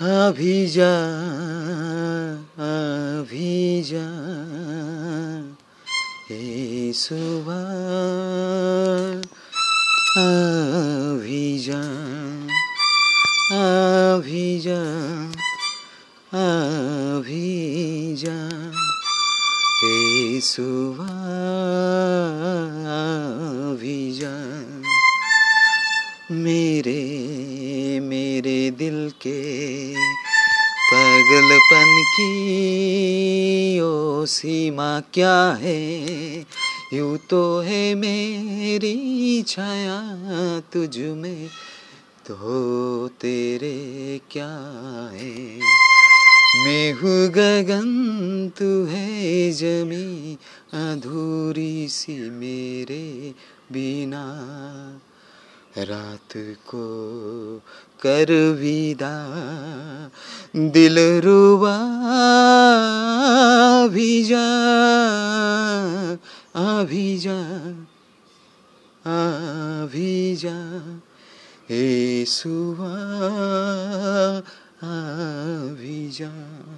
अभी जा अभी जा ए सुबह अभी जा अभी जा अभी जा ए सुबह अभी जा मेरे मेरे दिल के पगलपन की ओ सीमा क्या है? यूँ तो है मेरी छाया तुझ में तो तेरे क्या है? मैं हूँ गगन तू है जमी, अधूरी सी मेरे बिना। रात को कर विदा, दिल रुबा भी जा अभी जा अभी जा। ए सुबह अभी जा।